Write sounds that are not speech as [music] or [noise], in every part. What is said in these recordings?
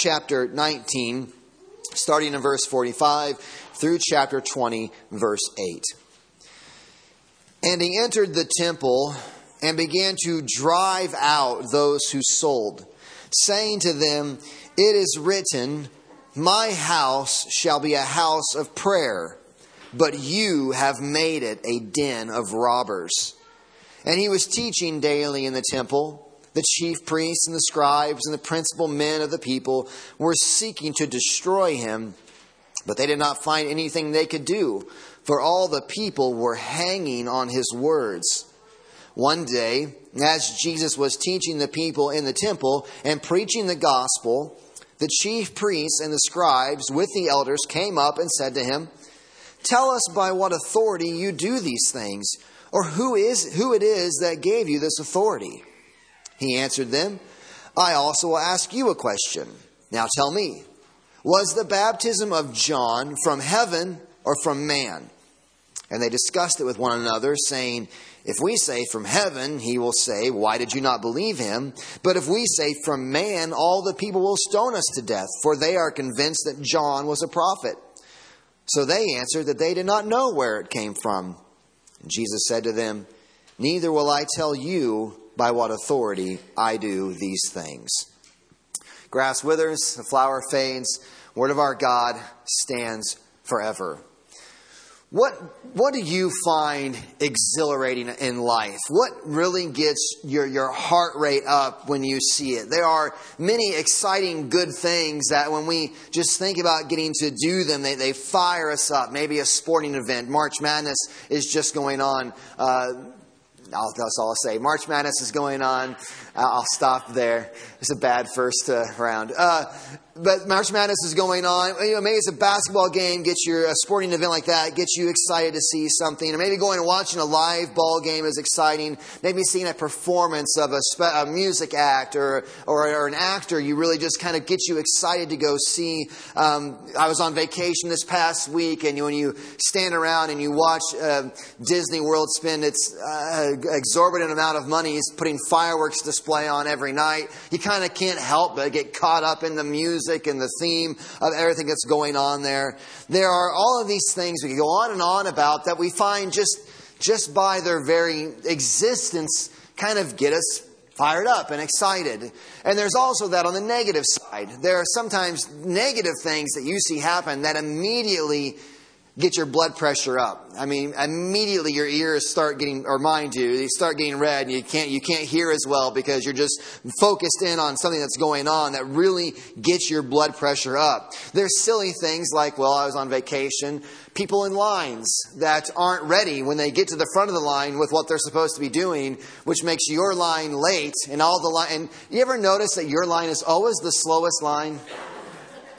chapter 19, starting in verse 45 through chapter 20, verse 8. And he entered the temple and began to drive out those who sold, saying to them, It is written, My house shall be a house of prayer, but you have made it a den of robbers. And he was teaching daily in the temple. The chief priests and the scribes and the principal men of the people were seeking to destroy him, but they did not find anything they could do, for all the people were hanging on his words. One day, as Jesus was teaching the people in the temple and preaching the gospel, the chief priests and the scribes with the elders came up and said to him, Tell us by what authority you do these things, or who is who it is that gave you this authority. He answered them, I also will ask you a question. Now tell me, was the baptism of John from heaven or from man? And they discussed it with one another, saying, If we say from heaven, he will say, Why did you not believe him? But if we say from man, all the people will stone us to death, for they are convinced that John was a prophet. So they answered that they did not know where it came from. And Jesus said to them, Neither will I tell you by what authority I do these things. Grass withers, the flower fades, word of our God stands forever. What, what do you find exhilarating in life? What really gets your, your heart rate up when you see it? There are many exciting good things that when we just think about getting to do them, they, they fire us up. Maybe a sporting event. March Madness is just going on. Uh, I'll, that's all I'll say. March Madness is going on. I'll stop there. It's a bad first uh, round. Uh, but March Madness is going on. You know, maybe it's a basketball game, gets your a sporting event like that, gets you excited to see something. Or maybe going and watching a live ball game is exciting. Maybe seeing a performance of a, spe- a music act or, or, or an actor, you really just kind of get you excited to go see. Um, I was on vacation this past week, and when you stand around and you watch uh, Disney World spend its uh, exorbitant amount of money putting fireworks display on every night, you kind of can't help but get caught up in the music and the theme of everything that's going on there. There are all of these things we can go on and on about that we find just, just by their very existence kind of get us fired up and excited. And there's also that on the negative side. There are sometimes negative things that you see happen that immediately get your blood pressure up. I mean, immediately your ears start getting, or mind you, they start getting red and you can't, you can't hear as well because you're just focused in on something that's going on that really gets your blood pressure up. There's silly things like, well, I was on vacation, people in lines that aren't ready when they get to the front of the line with what they're supposed to be doing, which makes your line late and all the line, and you ever notice that your line is always the slowest line?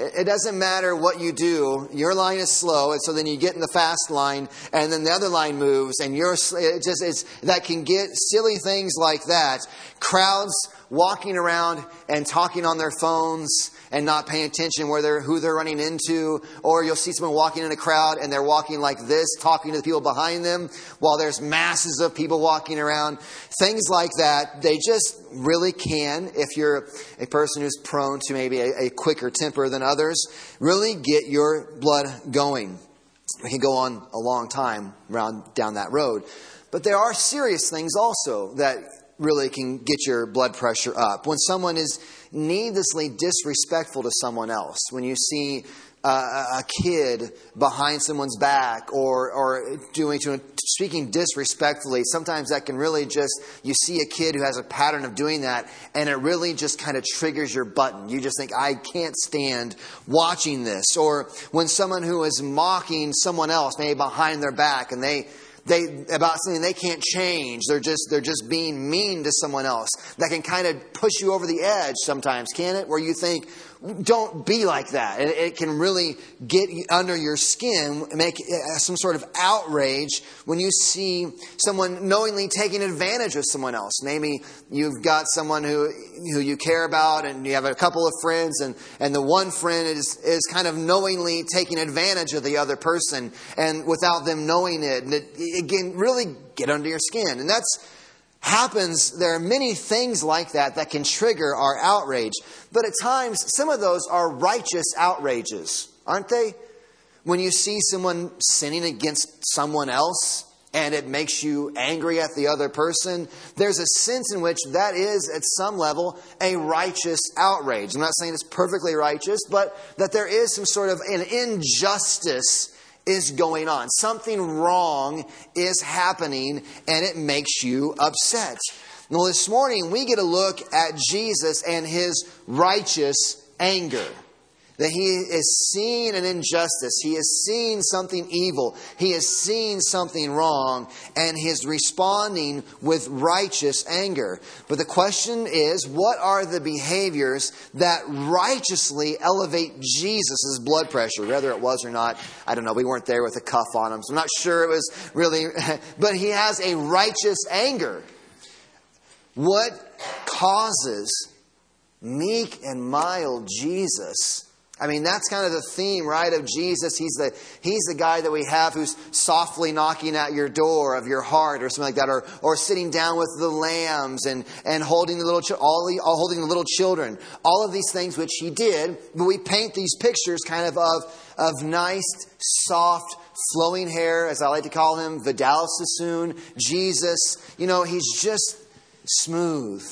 It doesn't matter what you do. Your line is slow, and so then you get in the fast line, and then the other line moves, and you're it just it's, that can get silly things like that. Crowds walking around and talking on their phones and not paying attention where they're, who they're running into. Or you'll see someone walking in a crowd and they're walking like this, talking to the people behind them while there's masses of people walking around. Things like that, they just really can, if you're a person who's prone to maybe a, a quicker temper than others, really get your blood going. We can go on a long time around down that road. But there are serious things also that really can get your blood pressure up. When someone is needlessly disrespectful to someone else, when you see uh, a kid behind someone's back or, or doing to, speaking disrespectfully, sometimes that can really just, you see a kid who has a pattern of doing that and it really just kind of triggers your button. You just think, I can't stand watching this. Or when someone who is mocking someone else, maybe behind their back, and they, they about something they can't change. They're just they're just being mean to someone else. That can kind of push you over the edge sometimes, can it? Where you think, don't be like that. It, it can really get under your skin, make uh, some sort of outrage when you see someone knowingly taking advantage of someone else. Maybe you've got someone who who you care about, and you have a couple of friends, and and the one friend is is kind of knowingly taking advantage of the other person, and without them knowing it, and it, it can really get under your skin, and that's happens, there are many things like that that can trigger our outrage. But at times, some of those are righteous outrages, aren't they? When you see someone sinning against someone else and it makes you angry at the other person, there's a sense in which that is, at some level, a righteous outrage. I'm not saying it's perfectly righteous, but that there is some sort of an injustice is going on. Something wrong is happening and it makes you upset. Well, this morning we get a look at Jesus and his righteous anger that he is seeing an injustice, he is seeing something evil, he is seeing something wrong, and he is responding with righteous anger. But the question is, what are the behaviors that righteously elevate Jesus' blood pressure? Whether it was or not, I don't know. We weren't there with a cuff on him, so I'm not sure it was really, [laughs] but he has a righteous anger. What causes meek and mild Jesus I mean, that's kind of the theme, right, of Jesus. He's the, he's the guy that we have who's softly knocking at your door of your heart or something like that, or, or sitting down with the lambs and, and holding the little, all, the, all holding the little children. All of these things which he did, but we paint these pictures kind of of, of nice, soft, flowing hair, as I like to call him, Vidal Sassoon, Jesus. You know, he's just smooth.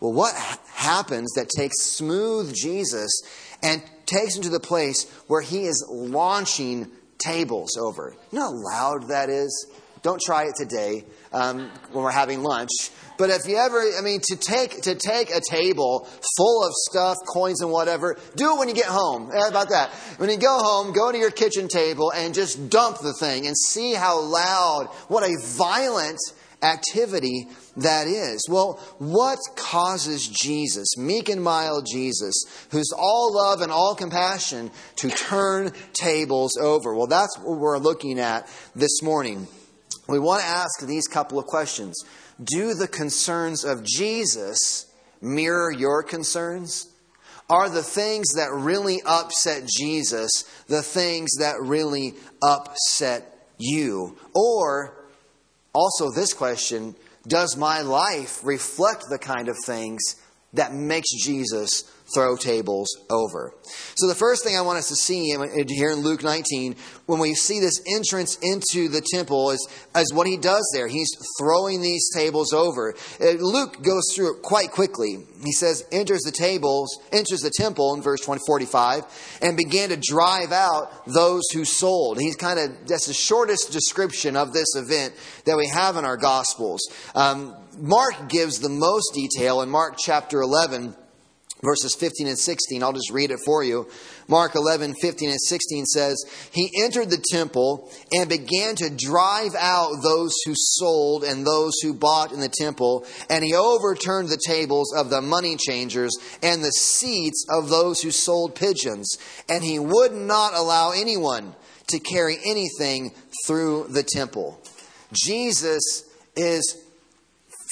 Well, what happens that takes smooth Jesus and takes him to the place where he is launching tables over. You know how loud that is? Don't try it today um, when we're having lunch. But if you ever, I mean, to take to take a table full of stuff, coins and whatever, do it when you get home. How about that? When you go home, go to your kitchen table and just dump the thing and see how loud, what a violent activity that is. Well, what causes Jesus, meek and mild Jesus, who's all love and all compassion, to turn tables over? Well, that's what we're looking at this morning. We want to ask these couple of questions. Do the concerns of Jesus mirror your concerns? Are the things that really upset Jesus the things that really upset you? Or also, this question does my life reflect the kind of things that makes Jesus throw tables over. So, the first thing I want us to see here in Luke 19, when we see this entrance into the temple, is, is what he does there. He's throwing these tables over. Uh, Luke goes through it quite quickly. He says, enters the tables, enters the temple in verse 20, 45, and began to drive out those who sold. He's kind of, that's the shortest description of this event that we have in our Gospels. Um, Mark gives the most detail in Mark chapter 11 verses 15 and 16. I'll just read it for you. Mark 11, 15 and 16 says, He entered the temple and began to drive out those who sold and those who bought in the temple, and he overturned the tables of the money changers and the seats of those who sold pigeons, and he would not allow anyone to carry anything through the temple. Jesus is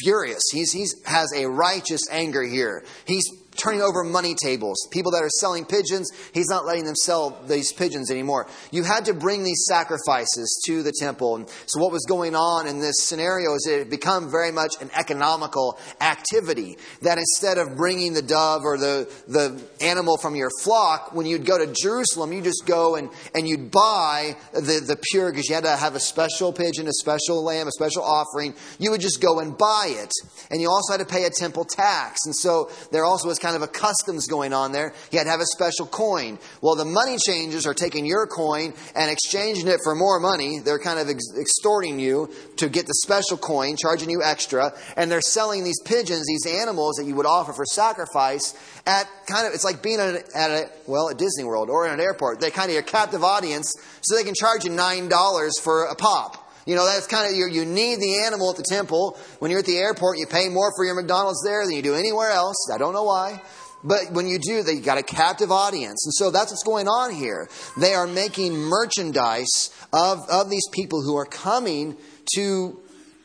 furious. He's, he's has a righteous anger here. He's turning over money tables. People that are selling pigeons, he's not letting them sell these pigeons anymore. You had to bring these sacrifices to the temple. And so what was going on in this scenario is it had become very much an economical activity. That instead of bringing the dove or the, the animal from your flock, when you'd go to Jerusalem, you just go and, and you'd buy the, the pure, because you had to have a special pigeon, a special lamb, a special offering. You would just go and buy it. And you also had to pay a temple tax. And so there also was kind of a customs going on there. He had to have a special coin. Well, the money changers are taking your coin and exchanging it for more money. They're kind of ex- extorting you to get the special coin, charging you extra, and they're selling these pigeons, these animals that you would offer for sacrifice at kind of, it's like being at a, at a well, at Disney World or in an airport. They kind of, your captive audience, so they can charge you $9 for a pop. You know, that's kind of, you need the animal at the temple. When you're at the airport, you pay more for your McDonald's there than you do anywhere else. I don't know why. But when you do, they got a captive audience. And so that's what's going on here. They are making merchandise of, of these people who are coming to,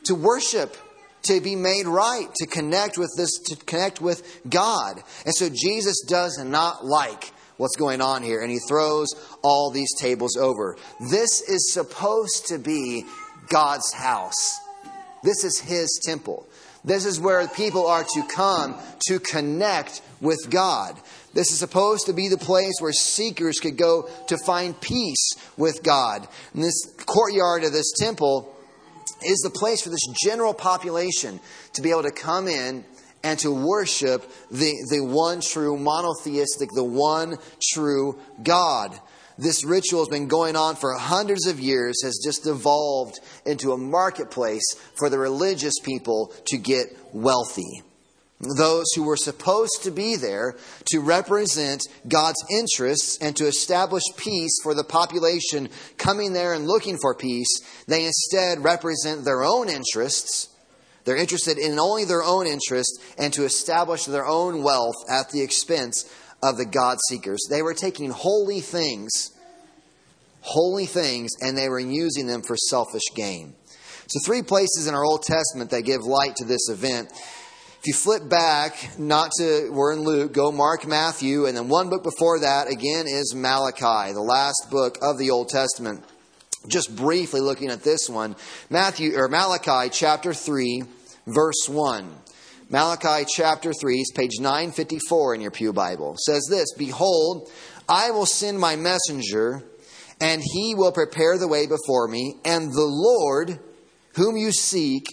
to worship, to be made right, to connect with this, to connect with God. And so Jesus does not like what's going on here, and he throws all these tables over. This is supposed to be God's house. This is His temple. This is where people are to come to connect with God. This is supposed to be the place where seekers could go to find peace with God. And this courtyard of this temple is the place for this general population to be able to come in and to worship the, the one true monotheistic, the one true God. This ritual has been going on for hundreds of years, has just evolved into a marketplace for the religious people to get wealthy those who were supposed to be there to represent God's interests and to establish peace for the population coming there and looking for peace, they instead represent their own interests. They're interested in only their own interests and to establish their own wealth at the expense of the God seekers. They were taking holy things, holy things, and they were using them for selfish gain. So, three places in our Old Testament that give light to this event. If you flip back, not to, we're in Luke, go Mark, Matthew, and then one book before that, again, is Malachi, the last book of the Old Testament. Just briefly looking at this one, Matthew, or Malachi chapter 3, verse 1. Malachi chapter 3 is page 954 in your Pew Bible. Says this Behold, I will send my messenger, and he will prepare the way before me, and the Lord, whom you seek,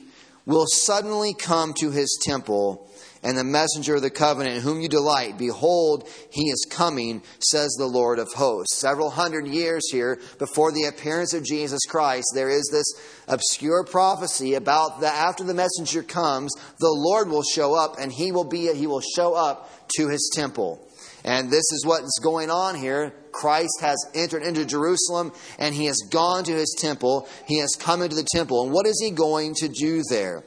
will suddenly come to his temple, and the messenger of the covenant in whom you delight, behold, he is coming, says the Lord of hosts. Several hundred years here before the appearance of Jesus Christ, there is this obscure prophecy about that after the messenger comes, the Lord will show up and he will be he will show up to his temple. And this is what is going on here. Christ has entered into Jerusalem and he has gone to his temple. He has come into the temple. And what is he going to do there?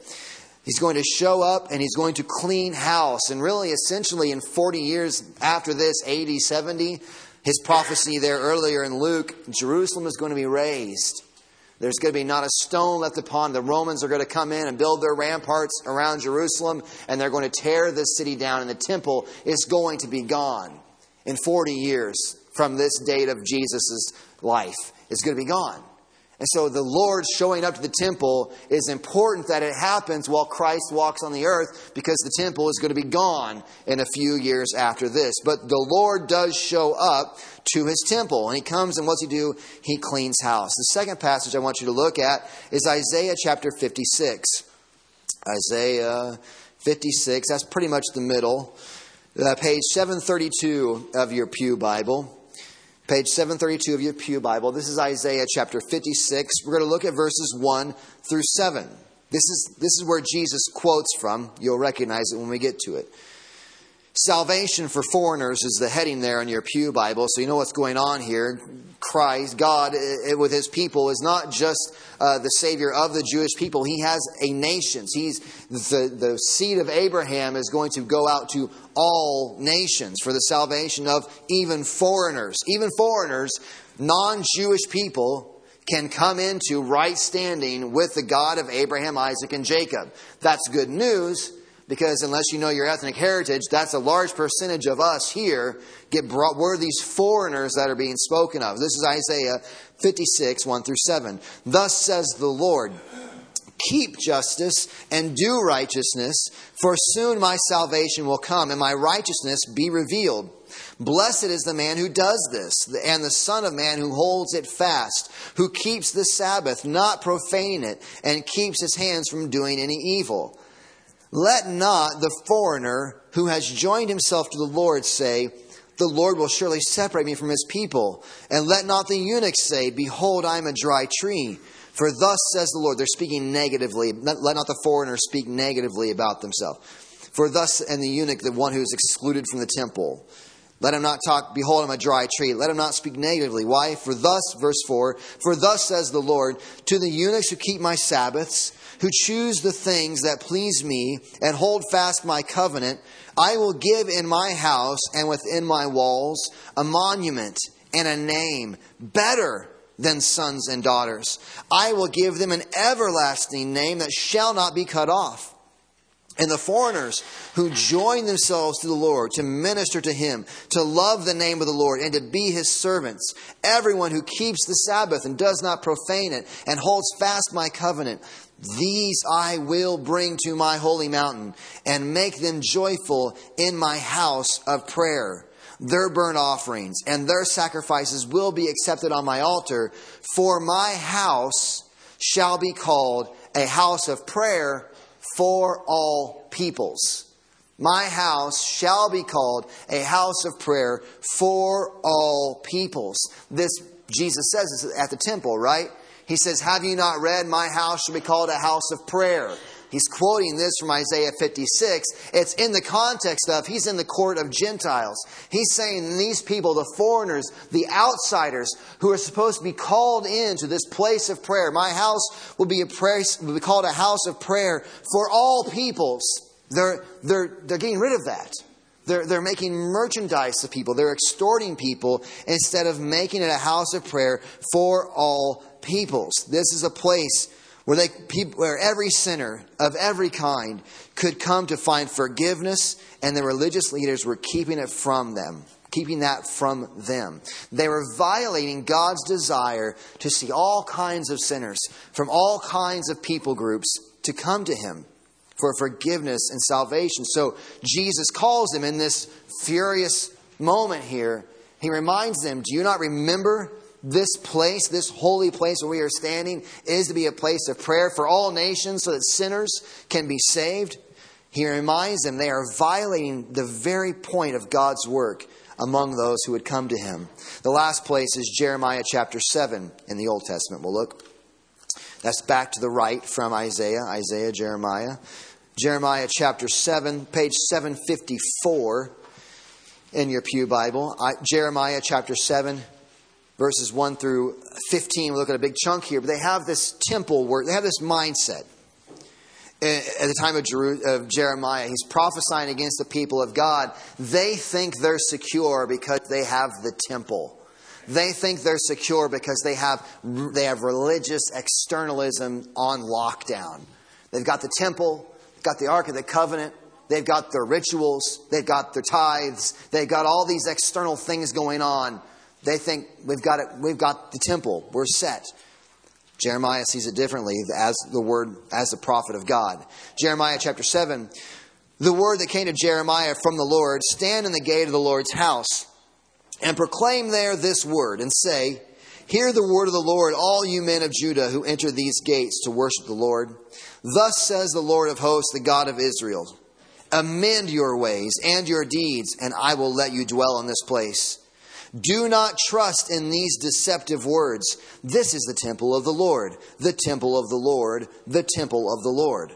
He's going to show up and he's going to clean house. And really, essentially, in 40 years after this, 80, 70, his prophecy there earlier in Luke, Jerusalem is going to be razed. There's going to be not a stone left upon. The Romans are going to come in and build their ramparts around Jerusalem, and they're going to tear this city down, and the temple is going to be gone in 40 years from this date of Jesus' life. is going to be gone. And so the Lord showing up to the temple is important that it happens while Christ walks on the earth because the temple is going to be gone in a few years after this. But the Lord does show up to his temple and he comes and what's he do? He cleans house. The second passage I want you to look at is Isaiah chapter 56. Isaiah 56, that's pretty much the middle. Uh, page 732 of your Pew Bible. Page 732 of your Pew Bible. This is Isaiah chapter 56. We're going to look at verses 1 through 7. This is, this is where Jesus quotes from. You'll recognize it when we get to it. Salvation for foreigners is the heading there in your Pew Bible, so you know what's going on here. Christ, God, with his people, is not just uh, the Savior of the Jewish people. He has a nation. He's the, the seed of Abraham is going to go out to all nations for the salvation of even foreigners. Even foreigners, non Jewish people, can come into right standing with the God of Abraham, Isaac, and Jacob. That's good news because unless you know your ethnic heritage, that's a large percentage of us here get brought. We're these foreigners that are being spoken of. This is Isaiah 56, 1 through 7. Thus says the Lord. Keep justice and do righteousness, for soon my salvation will come and my righteousness be revealed. Blessed is the man who does this, and the Son of Man who holds it fast, who keeps the Sabbath, not profaning it, and keeps his hands from doing any evil. Let not the foreigner who has joined himself to the Lord say, The Lord will surely separate me from his people. And let not the eunuch say, Behold, I am a dry tree. For thus says the Lord. They're speaking negatively. Let not the foreigner speak negatively about themselves. For thus, and the eunuch, the one who is excluded from the temple. Let him not talk, behold, I'm a dry tree. Let him not speak negatively. Why? For thus, verse 4, for thus says the Lord, to the eunuchs who keep my Sabbaths, who choose the things that please me and hold fast my covenant, I will give in my house and within my walls a monument and a name better than sons and daughters. I will give them an everlasting name that shall not be cut off. and the foreigners who join themselves to the Lord to minister to him, to love the name of the Lord, and to be his servants. Everyone who keeps the Sabbath and does not profane it, and holds fast my covenant, these I will bring to my holy mountain, and make them joyful in my house of prayer. Their burnt offerings and their sacrifices will be accepted on my altar, for my house shall be called a house of prayer for all peoples. My house shall be called a house of prayer for all peoples. This, Jesus says this at the temple, right? He says, Have you not read, My house shall be called a house of prayer? He's quoting this from Isaiah 56. It's in the context of he's in the court of Gentiles. He's saying these people, the foreigners, the outsiders who are supposed to be called into this place of prayer, my house will be a place, will be called a house of prayer for all peoples. They're, they're, they're getting rid of that. They're, they're making merchandise of people. They're extorting people instead of making it a house of prayer for all peoples. This is a place where, they, where every sinner of every kind could come to find forgiveness, and the religious leaders were keeping it from them, keeping that from them. They were violating God's desire to see all kinds of sinners from all kinds of people groups to come to Him for forgiveness and salvation. So Jesus calls them in this furious moment here. He reminds them, Do you not remember this place, this holy place where we are standing, is to be a place of prayer for all nations so that sinners can be saved. He reminds them they are violating the very point of God's work among those who would come to him. The last place is Jeremiah chapter 7 in the Old Testament. We'll look. That's back to the right from Isaiah, Isaiah, Jeremiah. Jeremiah chapter 7, page 754 in your Pew Bible. Jeremiah chapter 7, verses 1 through 15. We look at a big chunk here, but they have this temple work, they have this mindset. At the time of, of Jeremiah, he's prophesying against the people of God. They think they're secure because they have the temple. They think they're secure because they have, they have religious externalism on lockdown. They've got the temple, got the Ark of the Covenant, they've got their rituals, they've got their tithes, they've got all these external things going on they think we've got it, we've got the temple, we're set. Jeremiah sees it differently as the word, as the prophet of God. Jeremiah chapter 7, the word that came to Jeremiah from the Lord stand in the gate of the Lord's house and proclaim there this word and say, Hear the word of the Lord, all you men of Judah who enter these gates to worship the Lord. Thus says the Lord of hosts, the God of Israel Amend your ways and your deeds, and I will let you dwell in this place. Do not trust in these deceptive words. This is the temple of the Lord, the temple of the Lord, the temple of the Lord.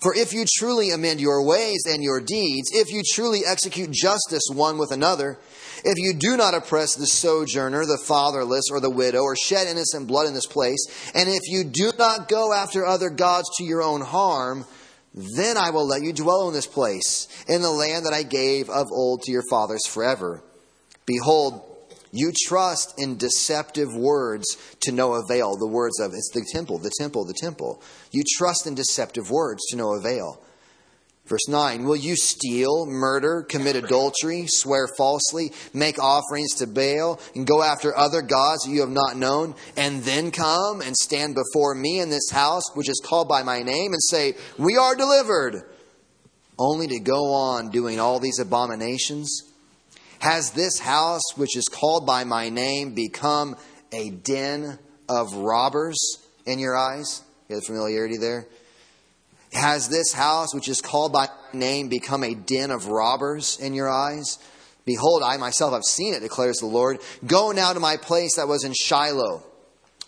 For if you truly amend your ways and your deeds, if you truly execute justice one with another, if you do not oppress the sojourner, the fatherless, or the widow, or shed innocent blood in this place, and if you do not go after other gods to your own harm, then I will let you dwell in this place, in the land that I gave of old to your fathers forever. Behold, you trust in deceptive words to no avail. The words of it's the temple, the temple, the temple. You trust in deceptive words to no avail. Verse 9 Will you steal, murder, commit adultery, swear falsely, make offerings to Baal, and go after other gods that you have not known, and then come and stand before me in this house, which is called by my name, and say, We are delivered, only to go on doing all these abominations? Has this house, which is called by my name, become a den of robbers in your eyes? You have familiarity there? Has this house, which is called by name, become a den of robbers in your eyes? Behold, I myself have seen it, declares the Lord. Go now to my place that was in Shiloh,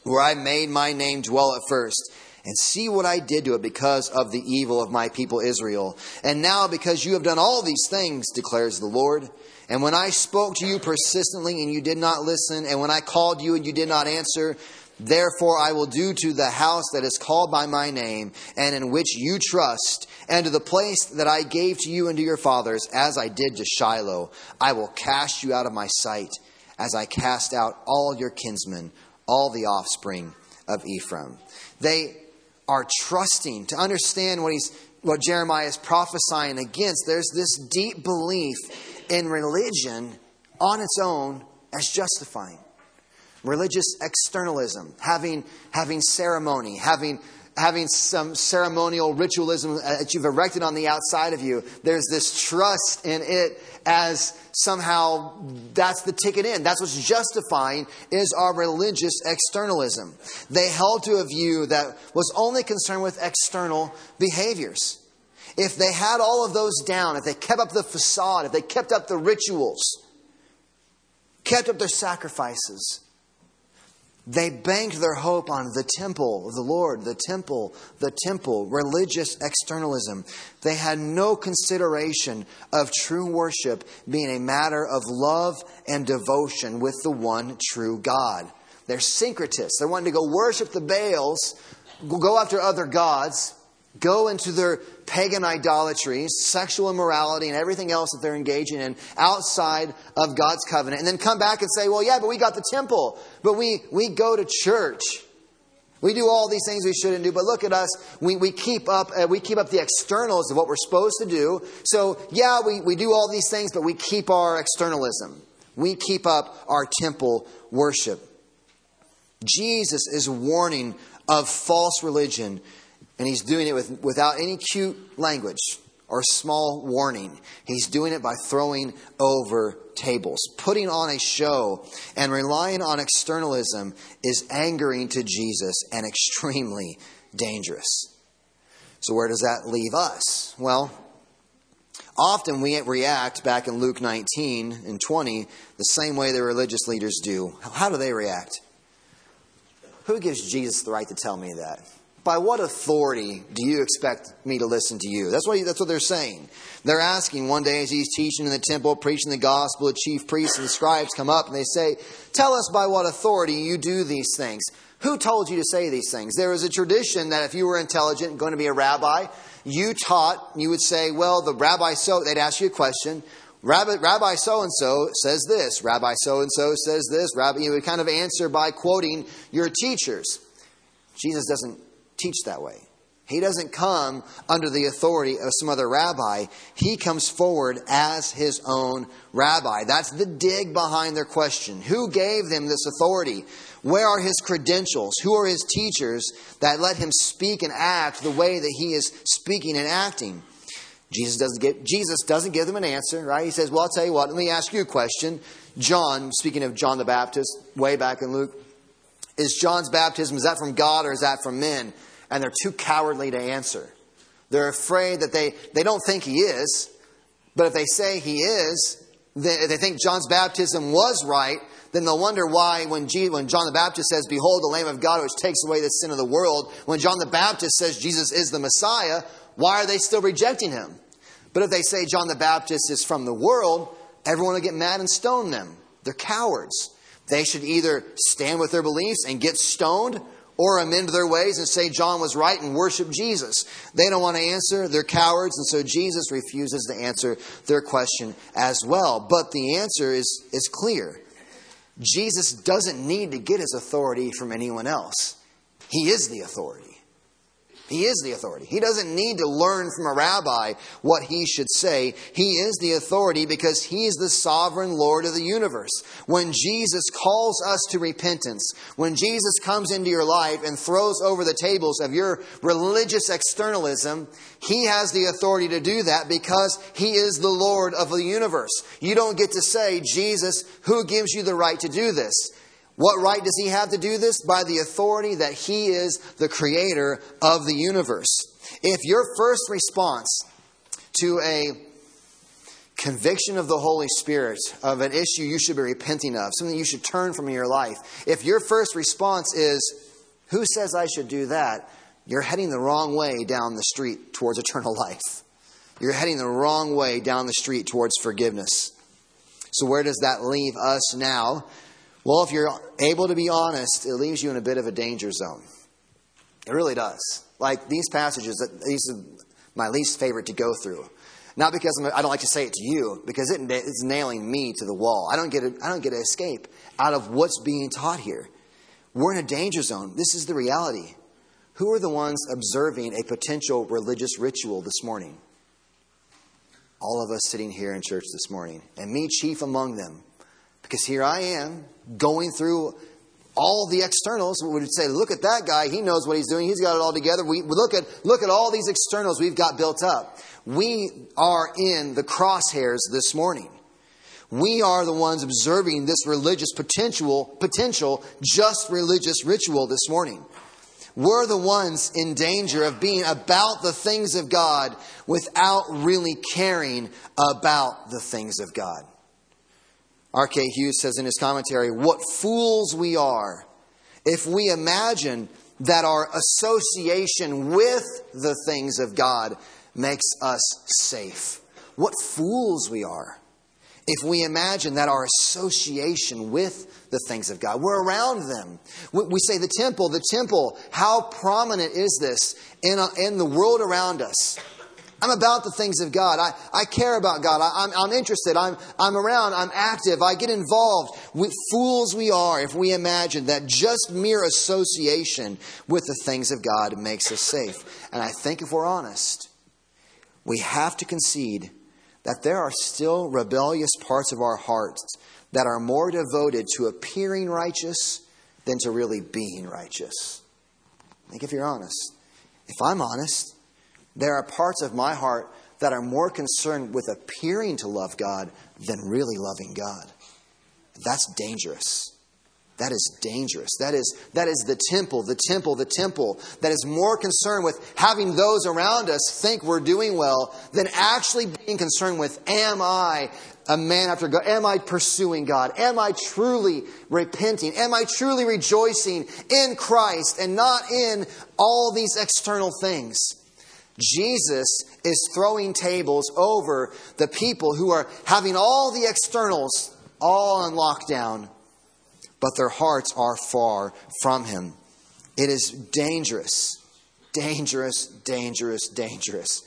where I made my name dwell at first, and see what I did to it because of the evil of my people Israel. And now, because you have done all these things, declares the Lord, and when I spoke to you persistently and you did not listen, and when I called you and you did not answer, therefore I will do to the house that is called by my name and in which you trust, and to the place that I gave to you and to your fathers, as I did to Shiloh. I will cast you out of my sight, as I cast out all your kinsmen, all the offspring of Ephraim. They are trusting to understand what he's what Jeremiah is prophesying against. There's this deep belief in religion on its own as justifying. Religious externalism, having, having ceremony, having, having some ceremonial ritualism that you've erected on the outside of you. There's this trust in it as somehow that's the ticket in. That's what's justifying is our religious externalism. They held to a view that was only concerned with external behaviors. If they had all of those down, if they kept up the facade, if they kept up the rituals, kept up their sacrifices, they banked their hope on the temple of the Lord, the temple, the temple, religious externalism. They had no consideration of true worship being a matter of love and devotion with the one true God. They're syncretists. They wanted to go worship the Baals, go after other gods, go into their pagan idolatries, sexual immorality, and everything else that they're engaging in outside of God's covenant, and then come back and say, well, yeah, but we got the temple, but we, we go to church. We do all these things we shouldn't do, but look at us. We, we, keep up, uh, we keep up the externals of what we're supposed to do. So, yeah, we, we do all these things, but we keep our externalism. We keep up our temple worship. Jesus is warning of false religion and he's doing it with, without any cute language or small warning. He's doing it by throwing over tables. Putting on a show and relying on externalism is angering to Jesus and extremely dangerous. So, where does that leave us? Well, often we react back in Luke 19 and 20 the same way the religious leaders do. How do they react? Who gives Jesus the right to tell me that? By what authority do you expect me to listen to you? That's what, that's what they're saying. They're asking one day as he's teaching in the temple, preaching the gospel, the chief priests and scribes come up and they say, Tell us by what authority you do these things. Who told you to say these things? There was a tradition that if you were intelligent going to be a rabbi, you taught, you would say, Well, the rabbi so, they'd ask you a question. Rabbi so and so says this. Rabbi so and so says this. Rabbi, you would kind of answer by quoting your teachers. Jesus doesn't teach that way. He doesn't come under the authority of some other rabbi. He comes forward as his own rabbi. That's the dig behind their question. Who gave them this authority? Where are his credentials? Who are his teachers that let him speak and act the way that he is speaking and acting? Jesus doesn't give, Jesus doesn't give them an answer, right? He says, Well, I'll tell you what, let me ask you a question. John, speaking of John the Baptist, way back in Luke, is John's baptism, is that from God or is that from men? And they're too cowardly to answer. They're afraid that they, they don't think he is, but if they say he is, they, they think John's baptism was right, then they'll wonder why when, Jesus, when John the Baptist says, Behold the Lamb of God which takes away the sin of the world, when John the Baptist says Jesus is the Messiah, why are they still rejecting him? But if they say John the Baptist is from the world, everyone will get mad and stone them. They're cowards. They should either stand with their beliefs and get stoned, or amend their ways and say John was right and worship Jesus. They don't want to answer. They're cowards, and so Jesus refuses to answer their question as well. But the answer is, is clear. Jesus doesn't need to get his authority from anyone else. He is the authority. He is the authority. He doesn't need to learn from a rabbi what he should say. He is the authority because he is the sovereign Lord of the universe. When Jesus calls us to repentance, when Jesus comes into your life and throws over the tables of your religious externalism, he has the authority to do that because he is the Lord of the universe. You don't get to say, Jesus, who gives you the right to do this? What right does he have to do this? By the authority that he is the creator of the universe. If your first response to a conviction of the Holy Spirit of an issue you should be repenting of, something you should turn from in your life, if your first response is, Who says I should do that? You're heading the wrong way down the street towards eternal life. You're heading the wrong way down the street towards forgiveness. So, where does that leave us now? Well, if you're able to be honest, it leaves you in a bit of a danger zone. It really does. Like these passages, these are my least favorite to go through. Not because I'm, I do not like to say it to you, because it, it's nailing me to the wall. I don't get I don't get to escape out of what's being taught here. We're in a danger zone. This is the reality. Who are the ones observing a potential religious ritual this morning? All of us sitting here in church this morning, and me chief among them. Because here I am going through all the externals. We would say, look at that guy. He knows what he's doing. He's got it all together. We look at, look at all these externals we've got built up. We are in the crosshairs this morning. We are the ones observing this religious potential, potential just religious ritual this morning. We're the ones in danger of being about the things of God without really caring about the things of God. R.K. Hughes says in his commentary, What fools we are if we imagine that our association with the things of God makes us safe. What fools we are if we imagine that our association with the things of God, we're around them. We say the temple, the temple, how prominent is this in, in the world around us? I'm about the things of God. I, I care about God. I, am I'm, I'm interested. I'm, I'm around. I'm active. I get involved. We, fools we are if we imagine that just mere association with the things of God makes us safe. And I think if we're honest, we have to concede that there are still rebellious parts of our hearts that are more devoted to appearing righteous than to really being righteous. I think if you're honest. If I'm honest, there are parts of my heart that are more concerned with appearing to love God than really loving God. That's dangerous. That is dangerous. That is, that is the temple, the temple, the temple that is more concerned with having those around us think we're doing well than actually being concerned with, am I a man after God? Am I pursuing God? Am I truly repenting? Am I truly rejoicing in Christ and not in all these external things? Jesus is throwing tables over the people who are having all the externals all on lockdown but their hearts are far from him. It is dangerous, dangerous, dangerous, dangerous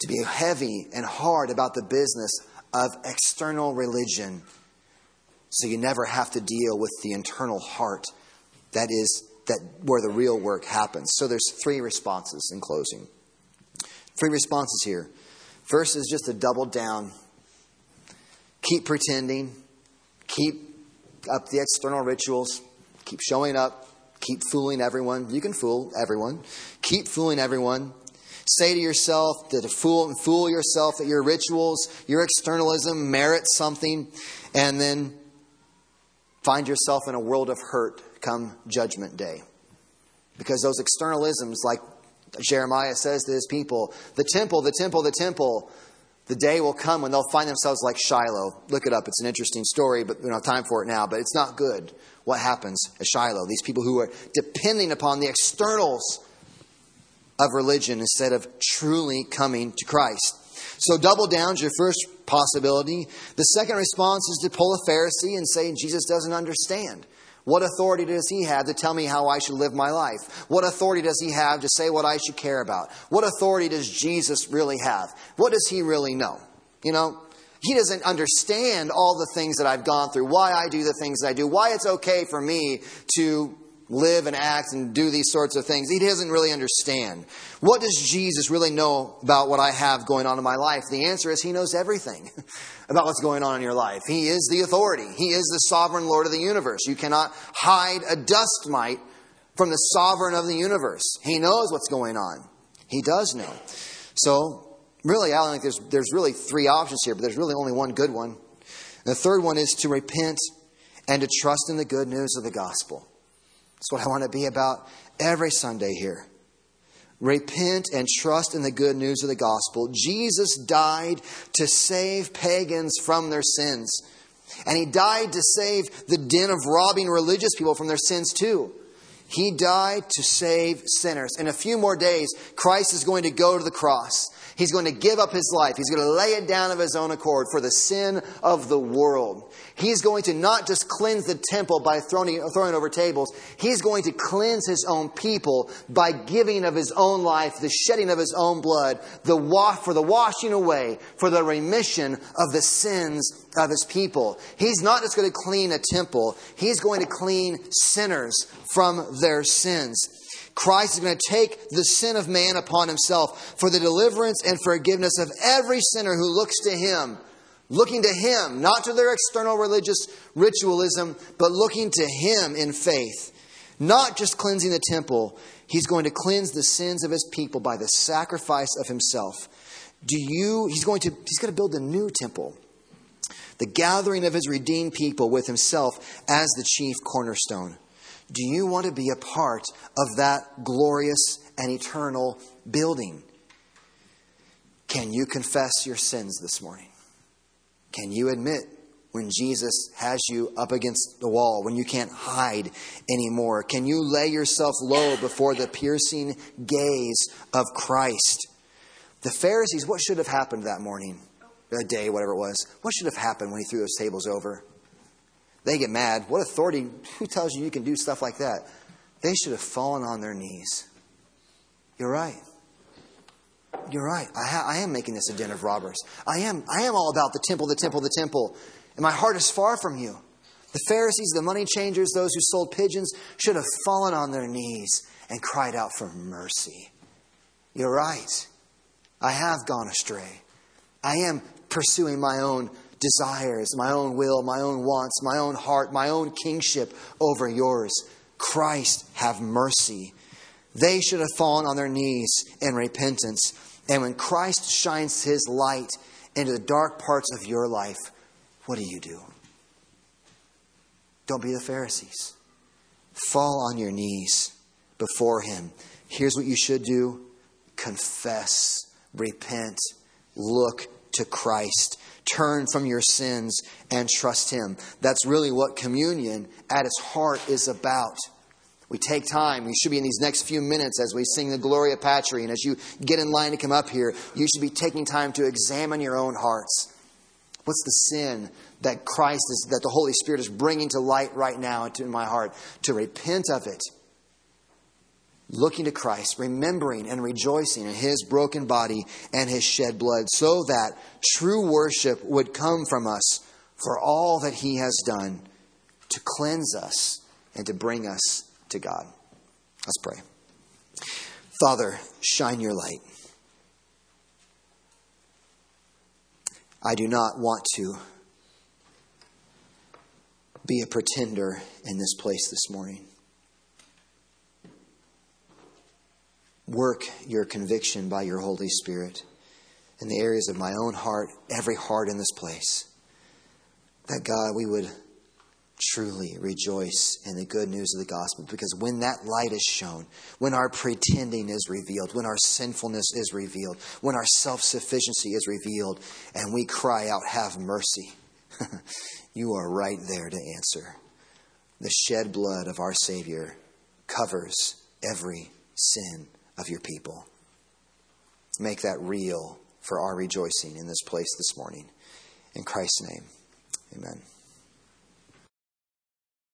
to be heavy and hard about the business of external religion so you never have to deal with the internal heart that is that where the real work happens. So there's three responses in closing. Three responses here. First is just to double down. Keep pretending. Keep up the external rituals, keep showing up, keep fooling everyone. You can fool everyone. Keep fooling everyone. Say to yourself that to fool fool yourself that your rituals, your externalism merits something, and then find yourself in a world of hurt come judgment day. Because those externalisms, like Jeremiah says to his people, the temple, the temple, the temple, the day will come when they'll find themselves like Shiloh. Look it up. It's an interesting story, but we don't have time for it now. But it's not good what happens at Shiloh. These people who are depending upon the externals of religion instead of truly coming to Christ. So double down is your first possibility. The second response is to pull a Pharisee and say Jesus doesn't understand. What authority does he have to tell me how I should live my life? What authority does he have to say what I should care about? What authority does Jesus really have? What does he really know? You know, he doesn't understand all the things that I've gone through, why I do the things that I do, why it's okay for me to live and act and do these sorts of things. He doesn't really understand. What does Jesus really know about what I have going on in my life? The answer is he knows everything [laughs] about what's going on in your life. He is the authority. He is the sovereign Lord of the universe. You cannot hide a dust mite from the sovereign of the universe. He knows what's going on. He does know. So, really, I don't think there's, there's really three options here, but there's really only one good one. And the third one is to repent and to trust in the good news of the gospel. That's what I want to be about every Sunday here. Repent and trust in the good news of the gospel. Jesus died to save pagans from their sins. And he died to save the den of robbing religious people from their sins too. He died to save sinners. In a few more days, Christ is going to go to the cross. He's going to give up his life. He's going to lay it down of his own accord for the sin of the world. He's going to not just cleanse the temple by throwing, throwing over tables, he's going to cleanse his own people by giving of his own life, the shedding of his own blood, the wa- for the washing away, for the remission of the sins of his people. He's not just going to clean a temple, he's going to clean sinners from their sins. Christ is going to take the sin of man upon himself for the deliverance and forgiveness of every sinner who looks to him. Looking to him, not to their external religious ritualism, but looking to him in faith. Not just cleansing the temple, he's going to cleanse the sins of his people by the sacrifice of himself. Do you, he's going to, he's going to build a new temple the gathering of his redeemed people with himself as the chief cornerstone. Do you want to be a part of that glorious and eternal building? Can you confess your sins this morning? Can you admit when Jesus has you up against the wall, when you can't hide anymore? Can you lay yourself low before the piercing gaze of Christ? The Pharisees, what should have happened that morning? a day, whatever it was. What should have happened when he threw those tables over? They get mad. What authority? Who tells you you can do stuff like that? They should have fallen on their knees. You're right. You're right. I, ha- I am making this a den of robbers. I am. I am all about the temple, the temple, the temple. And my heart is far from you. The Pharisees, the money changers, those who sold pigeons, should have fallen on their knees and cried out for mercy. You're right. I have gone astray. I am pursuing my own desires, my own will, my own wants, my own heart, my own kingship over yours. Christ, have mercy. They should have fallen on their knees in repentance. And when Christ shines his light into the dark parts of your life, what do you do? Don't be the Pharisees. Fall on your knees before him. Here's what you should do confess, repent, look to Christ. Turn from your sins and trust Him. That's really what communion at its heart is about. We take time. We should be in these next few minutes as we sing the Gloria Patri, and as you get in line to come up here, you should be taking time to examine your own hearts. What's the sin that Christ is, that the Holy Spirit is bringing to light right now into my heart? To repent of it looking to Christ, remembering and rejoicing in his broken body and his shed blood, so that true worship would come from us for all that he has done to cleanse us and to bring us to God. Let's pray. Father, shine your light. I do not want to be a pretender in this place this morning. Work your conviction by your Holy Spirit in the areas of my own heart, every heart in this place. That God, we would truly rejoice in the good news of the gospel because when that light is shown, when our pretending is revealed, when our sinfulness is revealed, when our self sufficiency is revealed, and we cry out, Have mercy, [laughs] you are right there to answer. The shed blood of our Savior covers every sin of your people. Make that real for our rejoicing in this place this morning. In Christ's name, amen.